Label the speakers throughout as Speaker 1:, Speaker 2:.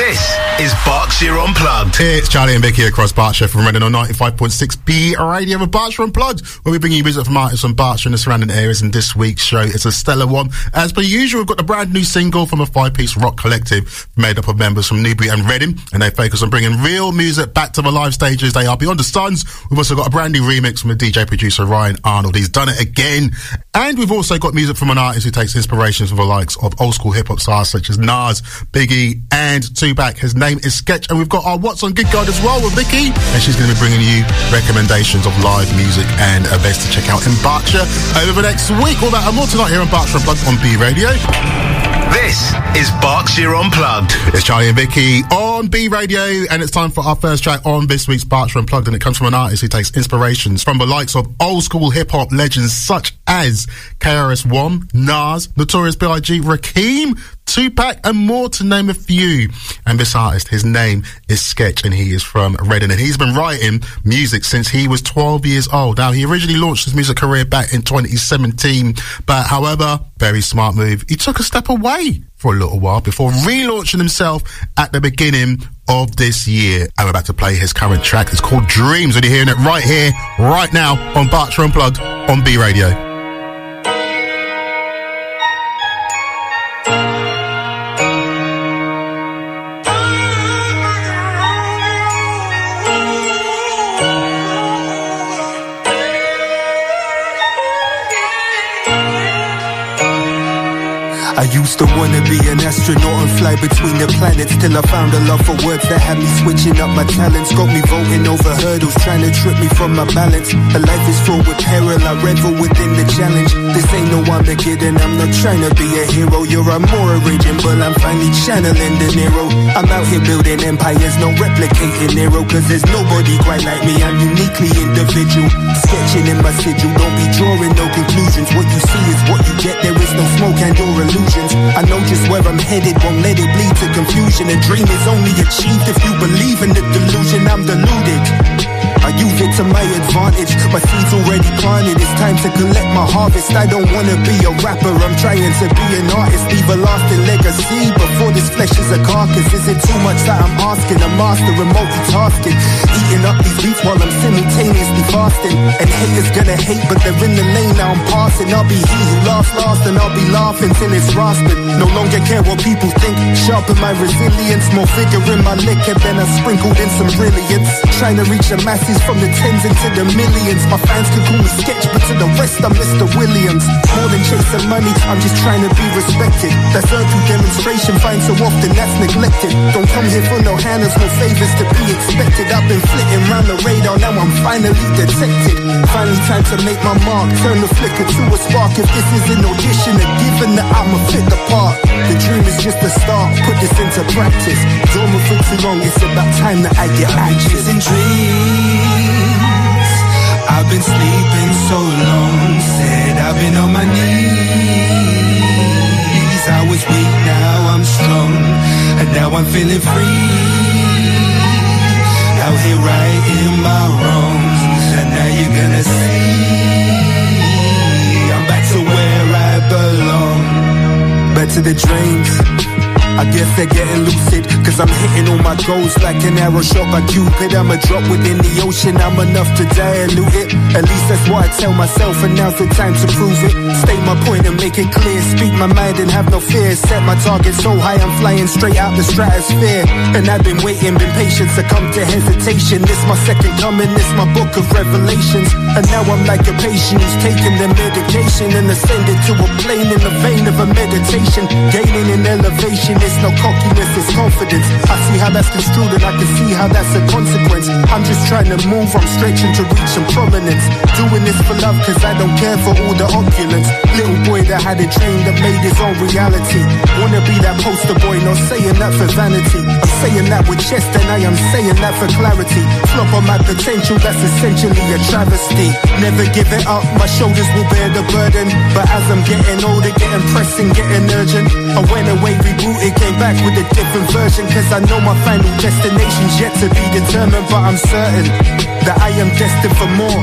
Speaker 1: This is Berkshire Unplugged.
Speaker 2: It's Charlie and Vicky across Berkshire from Reading on 95.6 B Radio of Berkshire Unplugged, where we bring you music from artists from Berkshire and the surrounding areas. And this week's show is a stellar one. As per usual, we've got the brand new single from a five-piece rock collective made up of members from Newbury and Reading, and they focus on bringing real music back to the live stages. They are Beyond the Suns. We've also got a brand new remix from a DJ producer Ryan Arnold. He's done it again. And we've also got music from an artist who takes inspirations from the likes of old school hip hop stars such as Nas, Biggie, and Tupac. His name is Sketch, and we've got our What's on Good Guide as well with Vicky, and she's going to be bringing you recommendations of live music and events to check out in Berkshire over the next week. All that and more tonight here on Berkshire Unplugged on B Radio.
Speaker 1: This is Berkshire Unplugged.
Speaker 2: It's Charlie and Vicky on B Radio, and it's time for our first track on this week's Berkshire Unplugged, and it comes from an artist who takes inspirations from the likes of old school hip hop legends such as KRS-One, Nas, Notorious B.I.G., Rakim, Tupac, and more to name a few. And this artist, his name is Sketch, and he is from Reading, and he's been writing music since he was 12 years old. Now, he originally launched his music career back in 2017, but however, very smart move, he took a step away for a little while before relaunching himself at the beginning of this year. I'm about to play his current track. It's called Dreams, and you're hearing it right here, right now on Berkshire Unplugged on B Radio.
Speaker 3: I used to wanna be an astronaut and fly between the planets Till I found a love for words that had me switching up my talents. Got me voting over hurdles, trying to trip me from my balance. A life is fraught with peril, I revel within the challenge. This ain't no Armageddon, I'm not trying to be a hero. You're a more original, I'm finally channeling De Niro. I'm out here building empires, no replicating Nero Cause there's nobody quite like me, I'm uniquely individual Sketching in my sigil, don't be drawing no conclusions. What you see is what you get, there is no smoke and your illusion I know just where I'm headed, won't let it bleed to confusion. A dream is only achieved if you believe in the delusion. I'm deluded. I use it to my advantage. My seeds already planted. It's time to collect my harvest. I don't wanna be a rapper. I'm trying to be an artist. Leave a lasting legacy before this flesh is a carcass. Is it too much that I'm asking? A master of multitasking. Eating up these beats while I'm simultaneously fasting. And haters gonna hate, but they're in the lane now I'm passing. I'll be he who laughs last and I'll be laughing till it's rasping. No longer care what people think. Sharpen my resilience. More vigor in my liquor than I sprinkled in some brilliance. Trying to reach the masses from the tens into the millions. My fans can call me Sketch, but to the rest I'm Mr. Williams. More than chasing money, I'm just trying to be respected. That's earned through demonstration, find so often that's neglected. Don't come here for no handles, no favors to be expected. I've been flitting round the radar, now I'm finally detected. Finally time to make my mark, turn the flicker to a spark. If this is an audition, a given that I'ma fit the part. The dream is just a start, put this into practice. Dormant for too long, it's about time that I get anxious.
Speaker 4: and dreams. I've been sleeping so long, said I've been on my knees. I was weak, now I'm strong, and now I'm feeling free. To
Speaker 3: the dreams. I guess they're getting lucid, cause I'm hitting all my goals like an arrow shot by Cupid. I'm a drop within the ocean, I'm enough to dilute it. At least that's what I tell myself, and now's the time to prove it. State my point and make it clear. Speak my mind and have no fear. Set my target so high, I'm flying straight out the stratosphere. And I've been waiting, been patient, succumb to hesitation. This my second coming, this my book of revelations. And now I'm like a patient who's taking their medication and ascended to a plane in the vein of a meditation. Gaining in elevation, it's no cockiness, it's confidence. I see how that's construed and I can see how that's a consequence. I'm just trying to move, I'm stretching to reach some prominence. Doing this for love, cause I don't care for all the opulence. Little boy that had a dream that made his own reality. Wanna be that poster boy, not saying that for vanity. I'm saying that with chest and I am saying that for clarity. Flop on my potential, that's essentially a travesty. Never give it up, my shoulders will bear the burden. But as I'm getting older, getting pressing, getting urgent. I went away, rebooted, came back with a different version. Cause I know my final destination's yet to be determined. But I'm certain that I am destined for more.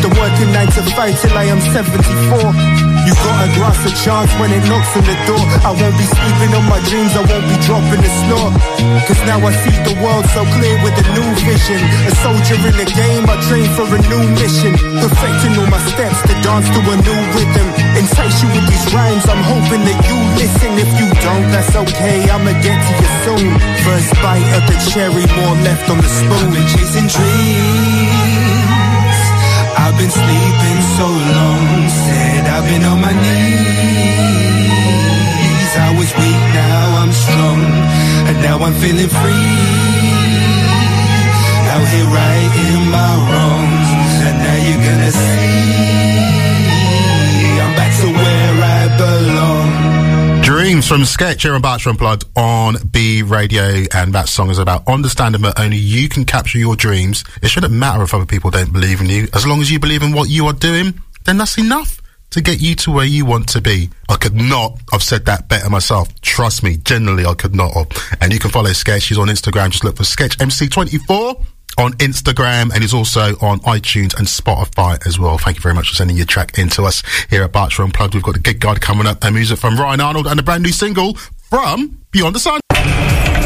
Speaker 3: The working nine to five till I am 74. You gotta grasp a chance when it knocks on the door. I won't be sleeping on my dreams, I won't be dropping the snore. Cause now I see the world so clear with a new vision. A soldier in the game, I train for a new mission. Perfecting all my steps to dance to a new rhythm. Entice you with these rhymes, I'm hoping that you listen. If you don't, that's okay, I'ma get to you soon. First bite of the cherry, more left on the spoon.
Speaker 4: I've been chasing dreams. I've been sleeping been on my knees. I was weak, now I'm strong. And now I'm feeling free. Out here righting my wrongs. And now you're gonna see. I'm back to where I belong.
Speaker 2: Dreams from Sketch here on Berkshire Unplugged on B Radio, and that song is about understanding that only you can capture your dreams. It shouldn't matter if other people don't believe in you. As long as you believe in what you are doing, then that's enough to get you to where you want to be. I could not have said that better myself. Trust me, generally I could not have. And you can follow Sketch. She's on Instagram. Just look for Sketch MC24 on Instagram and he's also on iTunes and Spotify as well. Thank you very much for sending your track in to us here at Berkshire Unplugged. We've got the gig guide coming up and music from Ryan Arnold and a brand new single from Beyond the Sun.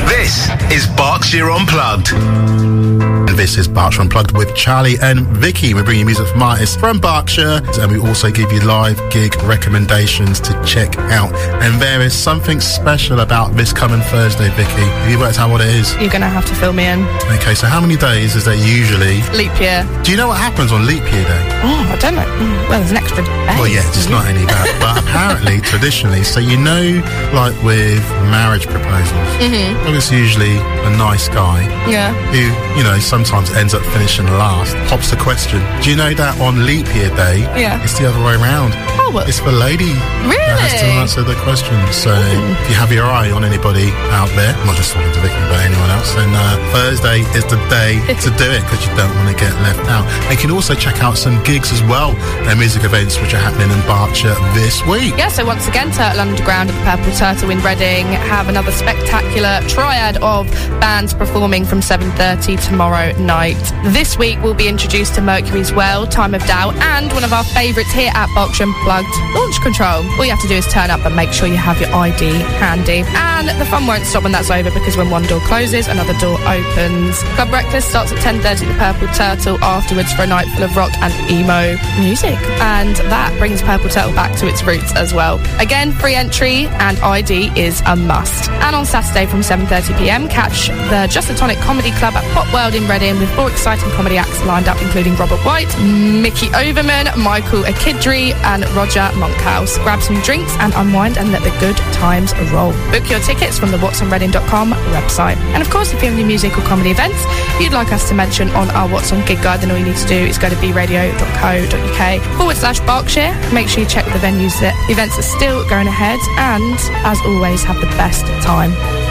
Speaker 1: This is Berkshire Unplugged.
Speaker 2: And this is Berkshire Unplugged with Charlie and Vicky. We're bringing music from artists from Berkshire and we also give you live gig recommendations to check out. And there is something special about this coming Thursday, Vicky. Have you worked out what it is?
Speaker 5: You're gonna have to fill me in.
Speaker 2: Okay, so how many days is there usually?
Speaker 5: Leap year.
Speaker 2: Do you know what happens on Leap Year Day?
Speaker 5: Oh, I don't know. Mm, Well, there's an extra day.
Speaker 2: Well, yeah, it's not only that, but apparently, traditionally, so you know, like with marriage proposals, mm-hmm. it's usually a nice guy
Speaker 5: Yeah.
Speaker 2: who, you know, sometimes ends up finishing last, pops the question. Do you know that on leap year day,
Speaker 5: Yeah.
Speaker 2: it's the other way around? It's the lady that has to answer the question. So if you have your eye on anybody out there, not just talking to Vicky, but anyone else, then uh, Thursday is the day to do it because you don't want to get left out. And you can also check out some gigs as well, and music events which are happening in Berkshire this week.
Speaker 5: Yeah, so once again, Turtle Underground and the Purple Turtle in Reading have another spectacular triad of bands performing from 7.30 tomorrow night. This week we'll be introduced to Mercury's Well, Time of Doubt, and one of our favourites here at Berkshire Launch Control. All you have to do is turn up and make sure you have your ID handy. And the fun won't stop when that's over because when one door closes, another door opens. Club Breakfast starts at 10.30 at the Purple Turtle afterwards for a night full of rock and emo music. And that brings Purple Turtle back to its roots as well. Again, free entry and ID is a must. And on Saturday from 7.30pm, catch the Just a Tonic Comedy Club at Popworld in Reading with four exciting comedy acts lined up, including Robert White, Mickey Overman, Michael Akidri, and Roger Monkhouse. Grab some drinks and unwind and let the good times roll. Book your tickets from the whatsonreading.com website. And of course, if you have any music or comedy events you'd like us to mention on our What's On Gig Guide, then all you need to do is go to bradio.co.uk forward slash Berkshire. Make sure you check the venues that events are still going ahead and, as always, have the best time.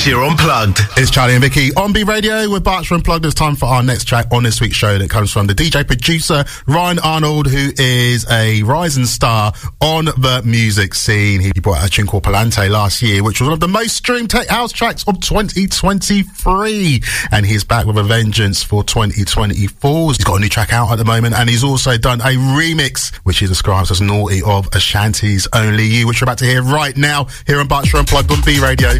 Speaker 1: Berkshire Unplugged.
Speaker 2: It's Charlie and Vicky on B Radio with Berkshire Unplugged. It's time for our next track on this week's show that comes from the DJ producer Ryan Arnold, who is a rising star on the music scene. He brought out a tune called Palante last year, which was one of the most streamed tech house tracks of 2023. And he's back with a vengeance for 2024. He's got a new track out at the moment, and he's also done a remix, which he describes as naughty of Ashanti's Only You, which you're about to hear right now here on Berkshire Unplugged on B Radio.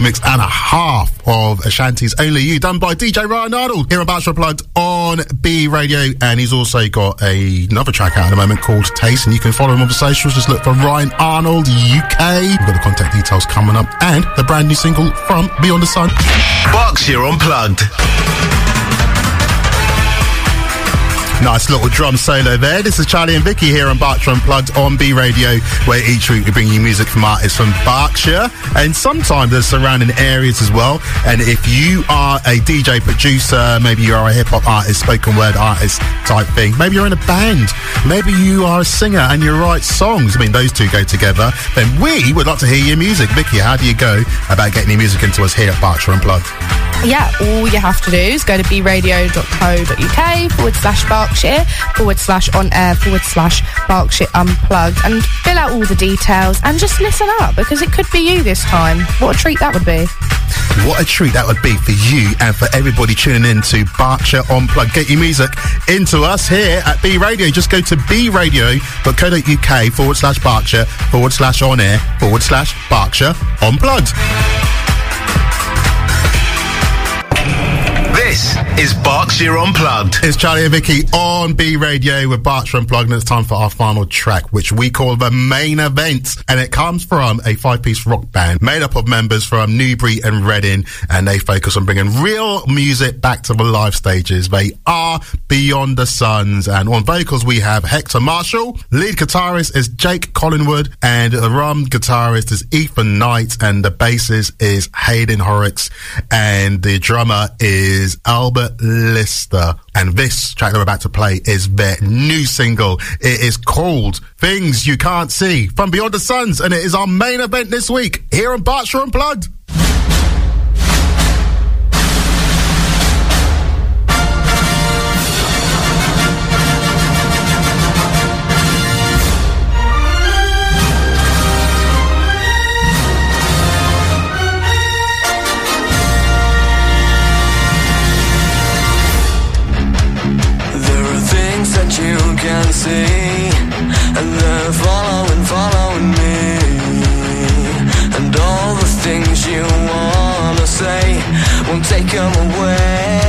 Speaker 2: Remix and a half of Ashanti's Only You, done by DJ Ryan Arnold here on Berkshire Unplugged on B Radio. And he's also got a, another track out at the moment called Taste. And you can follow him on the socials. Just look for Ryan Arnold UK. We've got the contact details coming up and the brand new single from Beyond the Sun.
Speaker 1: Berkshire Unplugged.
Speaker 2: Nice little drum solo there. This is Charlie and Vicky here on Berkshire Unplugged on B Radio, where each week we bring you music from artists from Berkshire and sometimes the surrounding areas as well. And if you are a DJ producer, maybe you are a hip hop artist, spoken word artist type thing, maybe you're in a band, maybe you are a singer and you write songs. I mean, those two go together. Then we would like to hear your music. Vicky, how do you go about getting your music into us here at Berkshire Unplugged?
Speaker 5: Yeah, all you have to do is go to bradio.co.uk forward slash Berkshire forward slash on air forward slash Berkshire Unplugged and fill out all the details and just listen up because it could be you this time. What a treat that would be.
Speaker 2: What a treat that would be for you and for everybody tuning in to Berkshire Unplugged. Get your music into us here at B Radio. Just go to bradio.co.uk forward slash Berkshire forward slash on air forward slash Berkshire Unplugged.
Speaker 1: This is Berkshire Unplugged.
Speaker 2: It's Charlie and Vicky on B Radio with Berkshire Unplugged, and it's time for our final track, which we call the main event. And it comes from a five piece rock band made up of members from Newbury and Reading, and they focus on bringing real music back to the live stages. They are Beyond the Suns, and on vocals we have Hector Marshall, lead guitarist is Jake Collingwood, and the rhythm guitarist is Ethan Knight, and the bassist is Hayden Horrocks, and the drummer is Albert Lister. And this track that we're about to play is their new single. It is called Things You Can't See from Beyond the Suns, and it is our main event this week here on Berkshire Unplugged.
Speaker 6: They're following, following me. And all the things you wanna say won't take them away.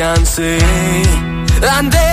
Speaker 6: And they're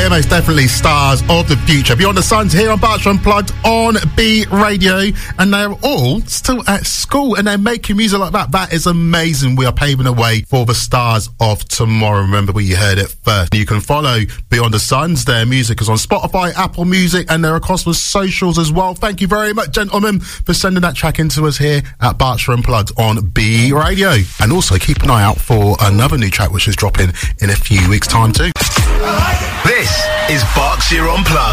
Speaker 2: But yeah, most definitely stars of the future. Beyond the Suns here on Berkshire Unplugged on B Radio. And they're all still at school and they're making music like that. That is amazing. We are paving the way for the stars of tomorrow. Remember where you heard it first. You can follow Beyond the Suns. Their music is on Spotify, Apple Music, and they're across the socials as well. Thank you very much, gentlemen, for sending that track into us here at Berkshire Unplugged on B Radio. And also keep an eye out for another new track which is dropping in a few weeks' time too.
Speaker 1: This is Berkshire Unplugged.